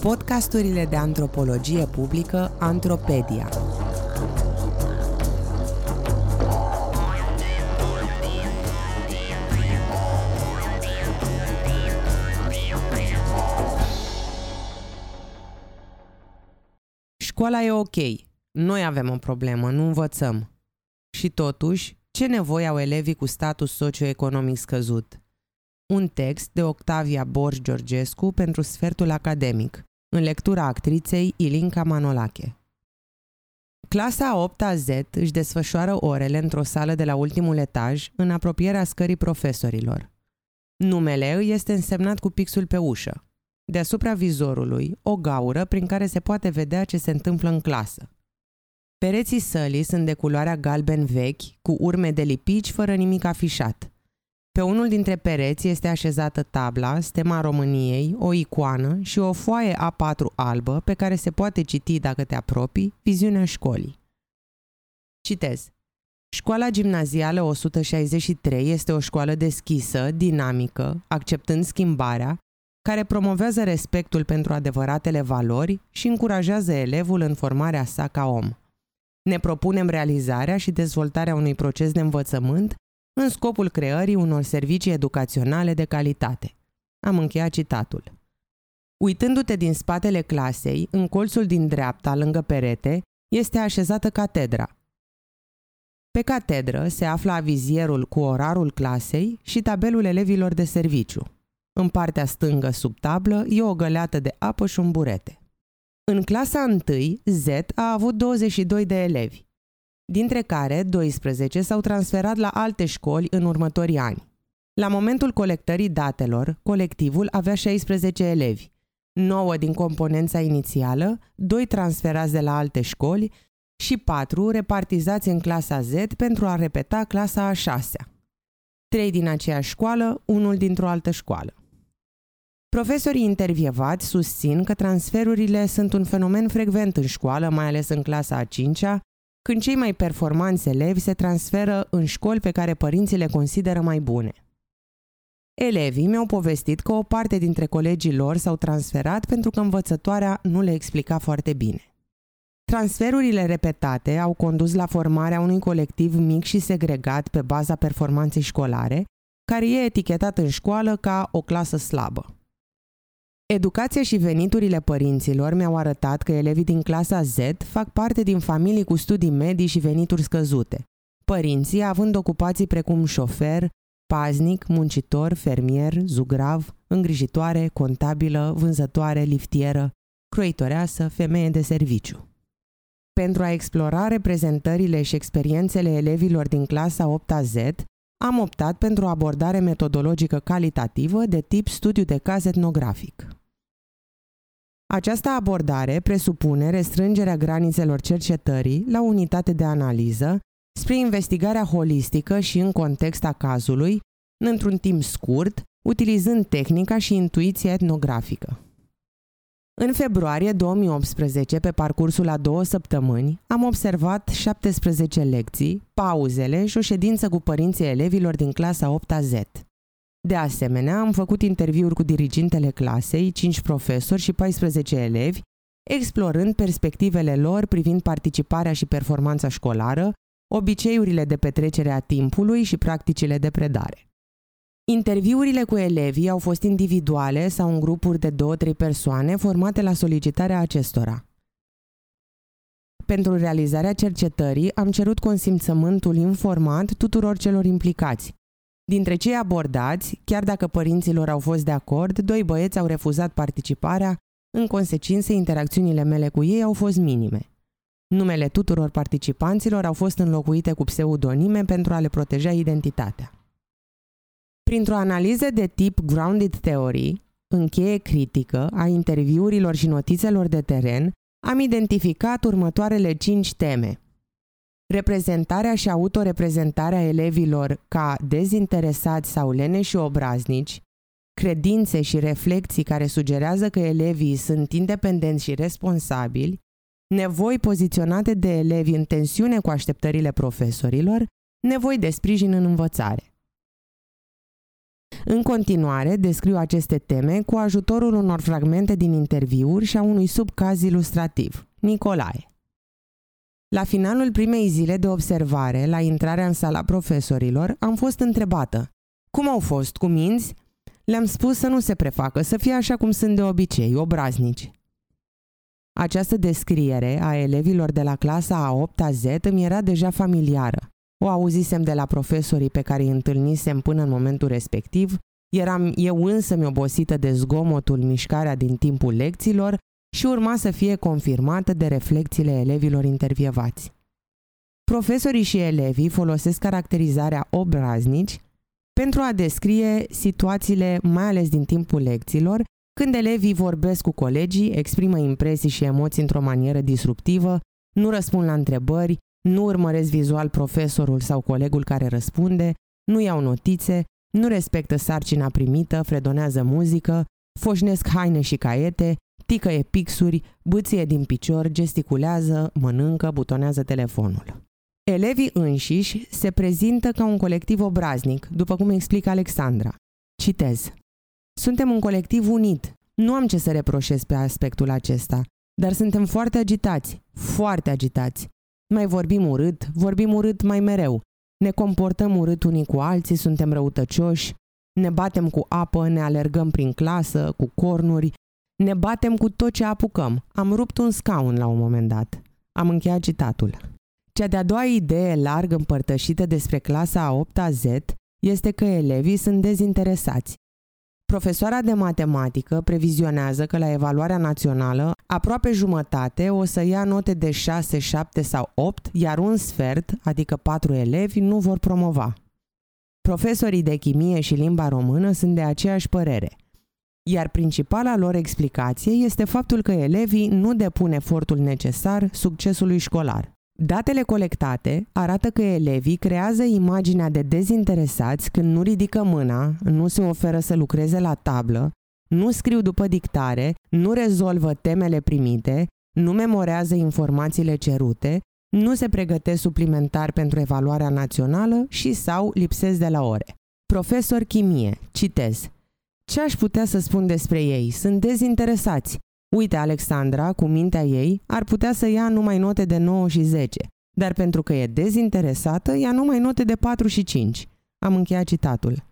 Podcasturile de antropologie publică Antropedia. Școala e ok. Noi avem o problemă, nu învățăm. Și totuși, ce nevoie au elevii cu status socioeconomic scăzut? Un text de Octavia Borj Georgescu pentru sfertul academic, în lectura actriței Ilinca Manolache. Clasa 8 Z își desfășoară orele într-o sală de la ultimul etaj, în apropierea scării profesorilor. Numele îi este însemnat cu pixul pe ușă. Deasupra vizorului, o gaură prin care se poate vedea ce se întâmplă în clasă. Pereții sălii sunt de culoarea galben vechi, cu urme de lipici fără nimic afișat. Pe unul dintre pereți este așezată tabla, stema României, o icoană și o foaie A4 albă pe care se poate citi, dacă te apropii, viziunea școlii. Citez. Școala gimnazială 163 este o școală deschisă, dinamică, acceptând schimbarea, care promovează respectul pentru adevăratele valori și încurajează elevul în formarea sa ca om. Ne propunem realizarea și dezvoltarea unui proces de învățământ în scopul creării unor servicii educaționale de calitate. Am încheiat citatul. Uitându-te din spatele clasei, în colțul din dreapta, lângă perete, este așezată catedra. Pe catedră se află avizierul cu orarul clasei și tabelul elevilor de serviciu. În partea stângă, sub tablă, e o găleată de apă și un burete. În clasa 1, Z a avut 22 de elevi dintre care 12 s-au transferat la alte școli în următorii ani. La momentul colectării datelor, colectivul avea 16 elevi, 9 din componența inițială, 2 transferați de la alte școli și 4 repartizați în clasa Z pentru a repeta clasa a 6 3 din aceeași școală, unul dintr-o altă școală. Profesorii intervievați susțin că transferurile sunt un fenomen frecvent în școală, mai ales în clasa a 5-a, când cei mai performanți elevi se transferă în școli pe care părinții le consideră mai bune. Elevii mi-au povestit că o parte dintre colegii lor s-au transferat pentru că învățătoarea nu le explica foarte bine. Transferurile repetate au condus la formarea unui colectiv mic și segregat pe baza performanței școlare, care e etichetat în școală ca o clasă slabă. Educația și veniturile părinților mi-au arătat că elevii din clasa Z fac parte din familii cu studii medii și venituri scăzute. Părinții având ocupații precum șofer, paznic, muncitor, fermier, zugrav, îngrijitoare, contabilă, vânzătoare, liftieră, croitoreasă, femeie de serviciu. Pentru a explora reprezentările și experiențele elevilor din clasa 8-a Z, am optat pentru o abordare metodologică calitativă de tip studiu de caz etnografic. Această abordare presupune restrângerea granițelor cercetării la unitate de analiză spre investigarea holistică și în context a cazului, într-un timp scurt, utilizând tehnica și intuiția etnografică. În februarie 2018, pe parcursul a două săptămâni, am observat 17 lecții, pauzele și o ședință cu părinții elevilor din clasa 8-a Z. De asemenea, am făcut interviuri cu dirigintele clasei, 5 profesori și 14 elevi, explorând perspectivele lor privind participarea și performanța școlară, obiceiurile de petrecere a timpului și practicile de predare. Interviurile cu elevii au fost individuale sau în grupuri de 2-3 persoane formate la solicitarea acestora. Pentru realizarea cercetării am cerut consimțământul informat tuturor celor implicați, Dintre cei abordați, chiar dacă părinților au fost de acord, doi băieți au refuzat participarea, în consecință interacțiunile mele cu ei au fost minime. Numele tuturor participanților au fost înlocuite cu pseudonime pentru a le proteja identitatea. Printr-o analiză de tip grounded theory, încheie critică a interviurilor și notițelor de teren, am identificat următoarele cinci teme – reprezentarea și autoreprezentarea elevilor ca dezinteresați sau lene și obraznici, credințe și reflexii care sugerează că elevii sunt independenți și responsabili, nevoi poziționate de elevi în tensiune cu așteptările profesorilor, nevoi de sprijin în învățare. În continuare, descriu aceste teme cu ajutorul unor fragmente din interviuri și a unui subcaz ilustrativ. Nicolae. La finalul primei zile de observare, la intrarea în sala profesorilor, am fost întrebată Cum au fost, cu minți? Le-am spus să nu se prefacă, să fie așa cum sunt de obicei, obraznici. Această descriere a elevilor de la clasa a 8-a Z îmi era deja familiară. O auzisem de la profesorii pe care îi întâlnisem până în momentul respectiv, eram eu însă mi obosită de zgomotul, mișcarea din timpul lecțiilor și urma să fie confirmată de reflexiile elevilor intervievați. Profesorii și elevii folosesc caracterizarea obraznici pentru a descrie situațiile, mai ales din timpul lecțiilor, când elevii vorbesc cu colegii, exprimă impresii și emoții într-o manieră disruptivă, nu răspund la întrebări, nu urmăresc vizual profesorul sau colegul care răspunde, nu iau notițe, nu respectă sarcina primită, fredonează muzică, foșnesc haine și caiete, ticăie pixuri, bâție din picior, gesticulează, mănâncă, butonează telefonul. Elevii înșiși se prezintă ca un colectiv obraznic, după cum explică Alexandra. Citez. Suntem un colectiv unit. Nu am ce să reproșez pe aspectul acesta, dar suntem foarte agitați, foarte agitați. Mai vorbim urât, vorbim urât mai mereu. Ne comportăm urât unii cu alții, suntem răutăcioși, ne batem cu apă, ne alergăm prin clasă, cu cornuri, ne batem cu tot ce apucăm. Am rupt un scaun la un moment dat. Am încheiat citatul. Cea de-a doua idee larg împărtășită despre clasa a 8-a Z este că elevii sunt dezinteresați. Profesoara de matematică previzionează că la evaluarea națională aproape jumătate o să ia note de 6, 7 sau 8, iar un sfert, adică 4 elevi, nu vor promova. Profesorii de chimie și limba română sunt de aceeași părere – iar principala lor explicație este faptul că elevii nu depun efortul necesar succesului școlar. Datele colectate arată că elevii creează imaginea de dezinteresați când nu ridică mâna, nu se oferă să lucreze la tablă, nu scriu după dictare, nu rezolvă temele primite, nu memorează informațiile cerute, nu se pregătesc suplimentar pentru evaluarea națională și sau lipsesc de la ore. Profesor chimie, citez, ce aș putea să spun despre ei? Sunt dezinteresați. Uite, Alexandra, cu mintea ei, ar putea să ia numai note de 9 și 10, dar pentru că e dezinteresată, ia numai note de 4 și 5. Am încheiat citatul.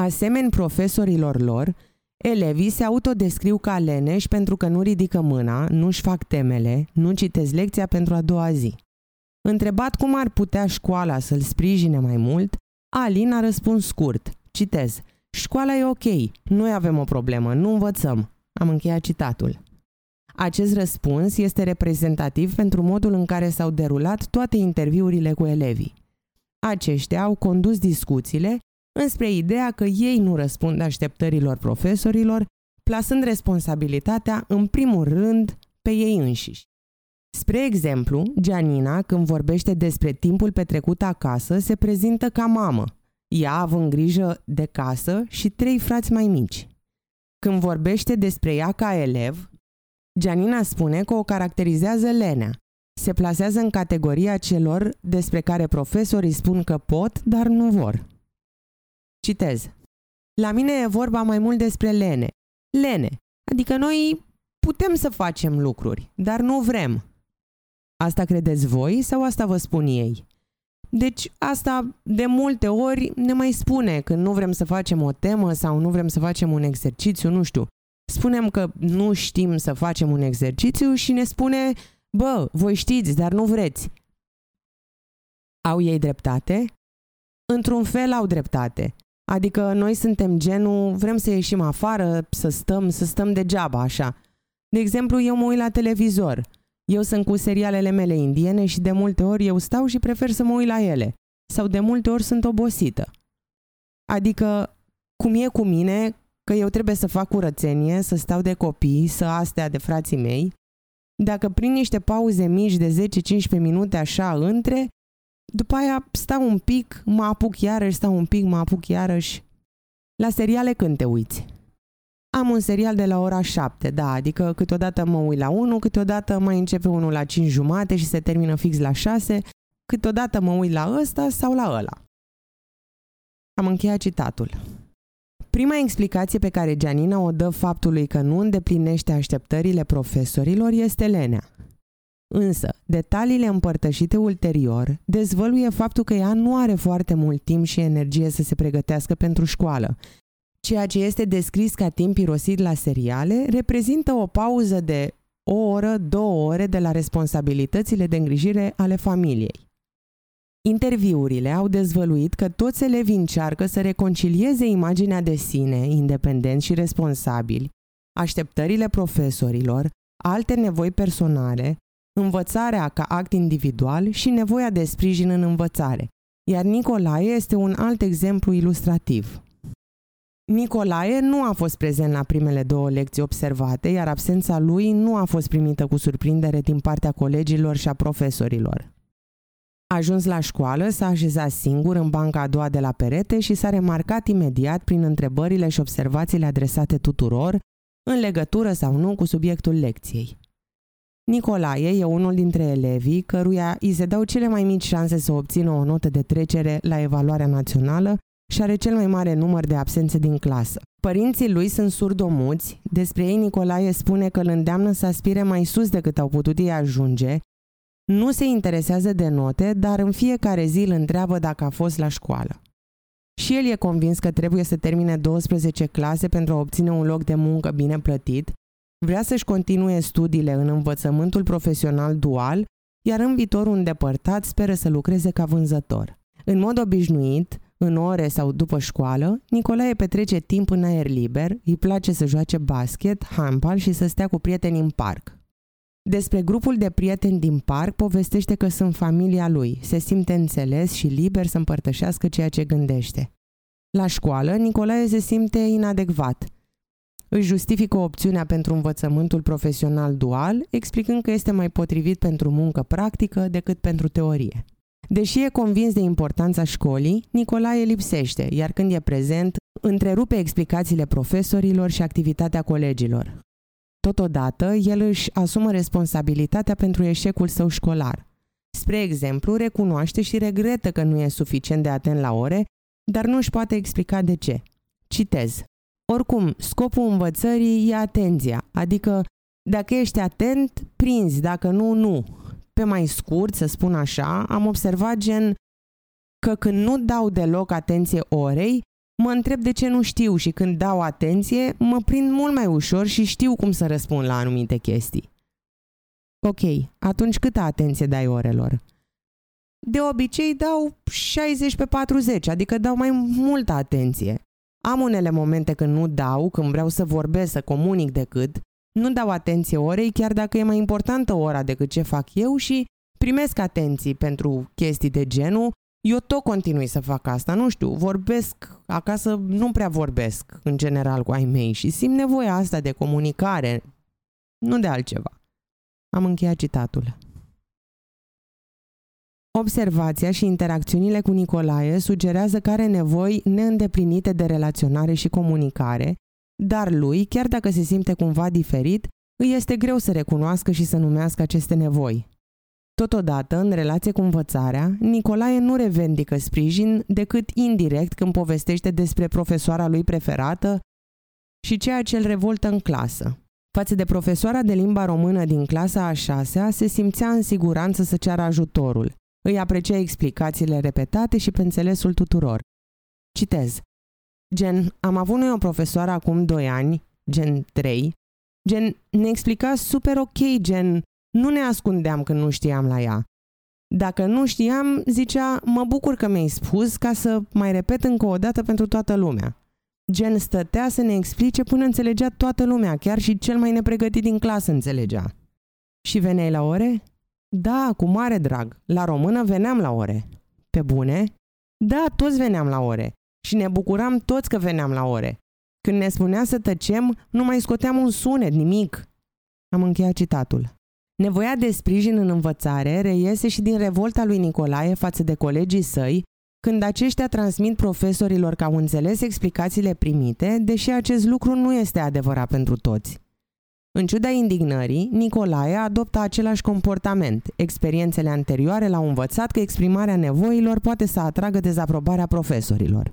Asemeni profesorilor lor, elevii se autodescriu ca leneși pentru că nu ridică mâna, nu-și fac temele, nu citesc lecția pentru a doua zi. Întrebat cum ar putea școala să-l sprijine mai mult, Alin a răspuns scurt, citez – Școala e ok, noi avem o problemă, nu învățăm. Am încheiat citatul. Acest răspuns este reprezentativ pentru modul în care s-au derulat toate interviurile cu elevii. Aceștia au condus discuțiile înspre ideea că ei nu răspund așteptărilor profesorilor, plasând responsabilitatea în primul rând pe ei înșiși. Spre exemplu, Gianina, când vorbește despre timpul petrecut acasă, se prezintă ca mamă, ea având grijă de casă și trei frați mai mici. Când vorbește despre ea ca elev, Gianina spune că o caracterizează lenea. Se plasează în categoria celor despre care profesorii spun că pot, dar nu vor. Citez. La mine e vorba mai mult despre lene. Lene, adică noi putem să facem lucruri, dar nu vrem. Asta credeți voi sau asta vă spun ei? Deci asta de multe ori ne mai spune când nu vrem să facem o temă sau nu vrem să facem un exercițiu, nu știu. Spunem că nu știm să facem un exercițiu și ne spune, bă, voi știți, dar nu vreți. Au ei dreptate? Într-un fel au dreptate. Adică noi suntem genul, vrem să ieșim afară, să stăm, să stăm degeaba așa. De exemplu, eu mă uit la televizor – eu sunt cu serialele mele indiene și de multe ori eu stau și prefer să mă uit la ele. Sau de multe ori sunt obosită. Adică, cum e cu mine, că eu trebuie să fac curățenie, să stau de copii, să astea de frații mei, dacă prin niște pauze mici de 10-15 minute așa între, după aia stau un pic, mă apuc iarăși, stau un pic, mă apuc iarăși. La seriale când te uiți? Am un serial de la ora 7, da, adică câteodată mă uit la 1, câteodată mai începe unul la 5 jumate și se termină fix la 6, câteodată mă uit la ăsta sau la ăla. Am încheiat citatul. Prima explicație pe care Gianina o dă faptului că nu îndeplinește așteptările profesorilor este lenea. Însă, detaliile împărtășite ulterior dezvăluie faptul că ea nu are foarte mult timp și energie să se pregătească pentru școală. Ceea ce este descris ca timp irosit la seriale reprezintă o pauză de o oră, două ore de la responsabilitățile de îngrijire ale familiei. Interviurile au dezvăluit că toți elevii încearcă să reconcilieze imaginea de sine, independent și responsabili, așteptările profesorilor, alte nevoi personale, învățarea ca act individual și nevoia de sprijin în învățare, iar Nicolae este un alt exemplu ilustrativ. Nicolae nu a fost prezent la primele două lecții observate, iar absența lui nu a fost primită cu surprindere din partea colegilor și a profesorilor. A ajuns la școală, s-a așezat singur în banca a doua de la perete și s-a remarcat imediat prin întrebările și observațiile adresate tuturor, în legătură sau nu cu subiectul lecției. Nicolae e unul dintre elevii căruia îi se dau cele mai mici șanse să obțină o notă de trecere la evaluarea națională și are cel mai mare număr de absențe din clasă. Părinții lui sunt surdomuți, despre ei Nicolae spune că îl îndeamnă să aspire mai sus decât au putut ei ajunge, nu se interesează de note, dar în fiecare zi îl întreabă dacă a fost la școală. Și el e convins că trebuie să termine 12 clase pentru a obține un loc de muncă bine plătit, vrea să-și continue studiile în învățământul profesional dual, iar în viitorul îndepărtat speră să lucreze ca vânzător. În mod obișnuit, în ore sau după școală, Nicolae petrece timp în aer liber, îi place să joace basket, handball și să stea cu prieteni în parc. Despre grupul de prieteni din parc povestește că sunt familia lui, se simte înțeles și liber să împărtășească ceea ce gândește. La școală, Nicolae se simte inadecvat. Își justifică opțiunea pentru învățământul profesional dual, explicând că este mai potrivit pentru muncă practică decât pentru teorie. Deși e convins de importanța școlii, Nicolae lipsește, iar când e prezent, întrerupe explicațiile profesorilor și activitatea colegilor. Totodată, el își asumă responsabilitatea pentru eșecul său școlar. Spre exemplu, recunoaște și regretă că nu e suficient de atent la ore, dar nu își poate explica de ce. Citez. Oricum, scopul învățării e atenția, adică dacă ești atent, prinzi, dacă nu, nu. Pe mai scurt, să spun așa, am observat gen că când nu dau deloc atenție orei, mă întreb de ce nu știu și când dau atenție, mă prind mult mai ușor și știu cum să răspund la anumite chestii. Ok, atunci câtă atenție dai orelor? De obicei dau 60 pe 40, adică dau mai multă atenție. Am unele momente când nu dau, când vreau să vorbesc, să comunic decât, nu dau atenție orei chiar dacă e mai importantă ora decât ce fac eu și primesc atenții pentru chestii de genul eu tot continui să fac asta, nu știu, vorbesc, acasă nu prea vorbesc în general cu ai mei și simt nevoia asta de comunicare, nu de altceva. Am încheiat citatul. Observația și interacțiunile cu Nicolae sugerează că are nevoi neîndeplinite de relaționare și comunicare, dar lui, chiar dacă se simte cumva diferit, îi este greu să recunoască și să numească aceste nevoi. Totodată, în relație cu învățarea, Nicolae nu revendică sprijin decât indirect când povestește despre profesoara lui preferată și ceea ce îl revoltă în clasă. Față de profesoara de limba română din clasa a șasea, se simțea în siguranță să ceară ajutorul. Îi aprecia explicațiile repetate și pe înțelesul tuturor. Citez. Gen, am avut noi o profesoară acum 2 ani, gen 3, gen, ne explica super ok, gen, nu ne ascundeam când nu știam la ea. Dacă nu știam, zicea, mă bucur că mi-ai spus ca să mai repet încă o dată pentru toată lumea. Gen stătea să ne explice până înțelegea toată lumea, chiar și cel mai nepregătit din clasă înțelegea. Și veneai la ore? Da, cu mare drag. La română veneam la ore. Pe bune? Da, toți veneam la ore. Și ne bucuram toți că veneam la ore. Când ne spunea să tăcem, nu mai scoteam un sunet, nimic. Am încheiat citatul. Nevoia de sprijin în învățare reiese și din revolta lui Nicolae față de colegii săi, când aceștia transmit profesorilor că au înțeles explicațiile primite, deși acest lucru nu este adevărat pentru toți. În ciuda indignării, Nicolae adoptă același comportament. Experiențele anterioare l-au învățat că exprimarea nevoilor poate să atragă dezaprobarea profesorilor.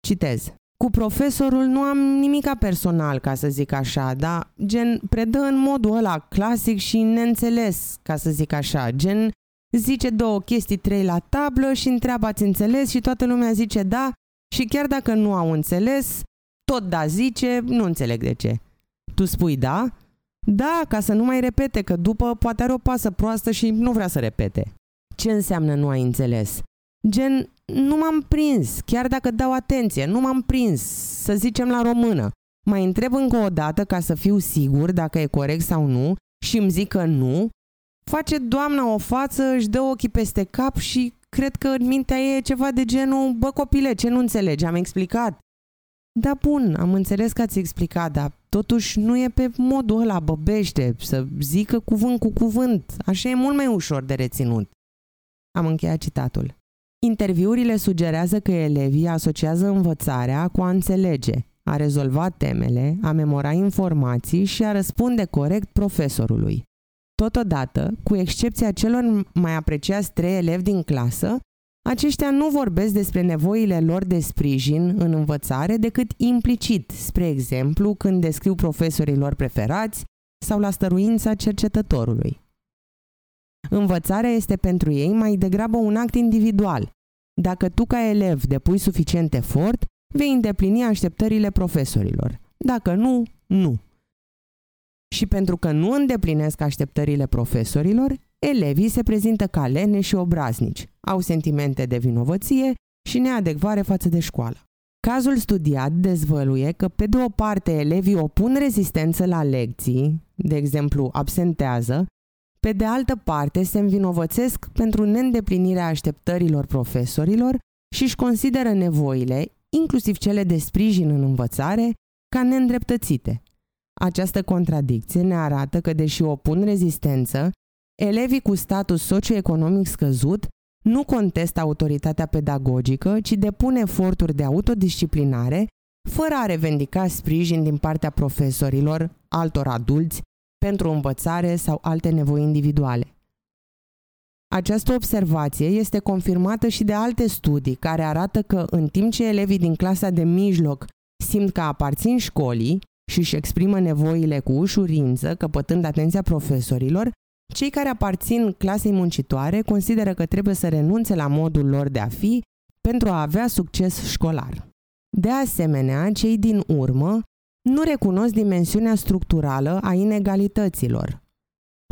Citez. Cu profesorul nu am nimica personal, ca să zic așa, dar gen predă în modul ăla clasic și neînțeles, ca să zic așa, gen zice două chestii, trei la tablă și întreabă ați înțeles și toată lumea zice da și chiar dacă nu au înțeles, tot da zice, nu înțeleg de ce. Tu spui da? Da, ca să nu mai repete, că după poate are o pasă proastă și nu vrea să repete. Ce înseamnă nu ai înțeles? Gen, nu m-am prins, chiar dacă dau atenție, nu m-am prins, să zicem la română. Mai întreb încă o dată ca să fiu sigur dacă e corect sau nu și îmi zic că nu, face doamna o față, își dă ochii peste cap și cred că în mintea ei e ceva de genul, bă copile, ce nu înțelegi, am explicat. Da, bun, am înțeles că ați explicat, dar totuși nu e pe modul ăla băbește, să zică cuvânt cu cuvânt. Așa e mult mai ușor de reținut. Am încheiat citatul. Interviurile sugerează că elevii asociază învățarea cu a înțelege, a rezolva temele, a memora informații și a răspunde corect profesorului. Totodată, cu excepția celor mai apreciați trei elevi din clasă, aceștia nu vorbesc despre nevoile lor de sprijin în învățare decât implicit, spre exemplu când descriu profesorii lor preferați sau la stăruința cercetătorului. Învățarea este pentru ei mai degrabă un act individual. Dacă tu ca elev depui suficient efort, vei îndeplini așteptările profesorilor. Dacă nu, nu. Și pentru că nu îndeplinesc așteptările profesorilor, elevii se prezintă ca lene și obraznici, au sentimente de vinovăție și neadecvare față de școală. Cazul studiat dezvăluie că, pe de o parte, elevii opun rezistență la lecții, de exemplu, absentează, pe de altă parte, se învinovățesc pentru neîndeplinirea așteptărilor profesorilor și își consideră nevoile, inclusiv cele de sprijin în învățare, ca neîndreptățite. Această contradicție ne arată că, deși opun rezistență, elevii cu status socioeconomic scăzut nu contestă autoritatea pedagogică, ci depun eforturi de autodisciplinare, fără a revendica sprijin din partea profesorilor, altor adulți pentru învățare sau alte nevoi individuale. Această observație este confirmată și de alte studii care arată că în timp ce elevii din clasa de mijloc simt că aparțin școlii și își exprimă nevoile cu ușurință, căpătând atenția profesorilor, cei care aparțin clasei muncitoare consideră că trebuie să renunțe la modul lor de a fi pentru a avea succes școlar. De asemenea, cei din urmă nu recunosc dimensiunea structurală a inegalităților,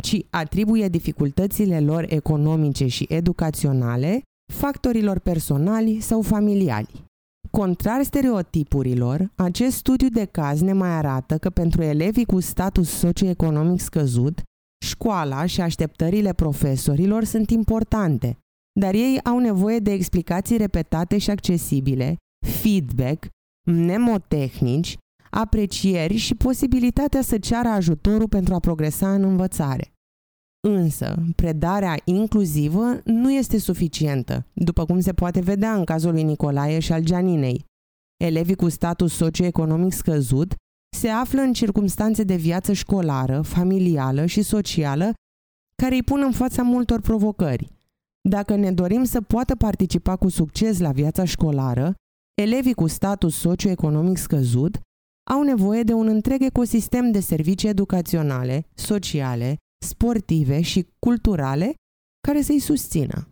ci atribuie dificultățile lor economice și educaționale factorilor personali sau familiali. Contrar stereotipurilor, acest studiu de caz ne mai arată că pentru elevii cu status socioeconomic scăzut, școala și așteptările profesorilor sunt importante, dar ei au nevoie de explicații repetate și accesibile, feedback, mnemotehnici aprecieri și posibilitatea să ceară ajutorul pentru a progresa în învățare. Însă, predarea inclusivă nu este suficientă, după cum se poate vedea în cazul lui Nicolae și al Gianinei. Elevii cu status socioeconomic scăzut se află în circumstanțe de viață școlară, familială și socială care îi pun în fața multor provocări. Dacă ne dorim să poată participa cu succes la viața școlară, elevii cu status socioeconomic scăzut au nevoie de un întreg ecosistem de servicii educaționale, sociale, sportive și culturale care să-i susțină.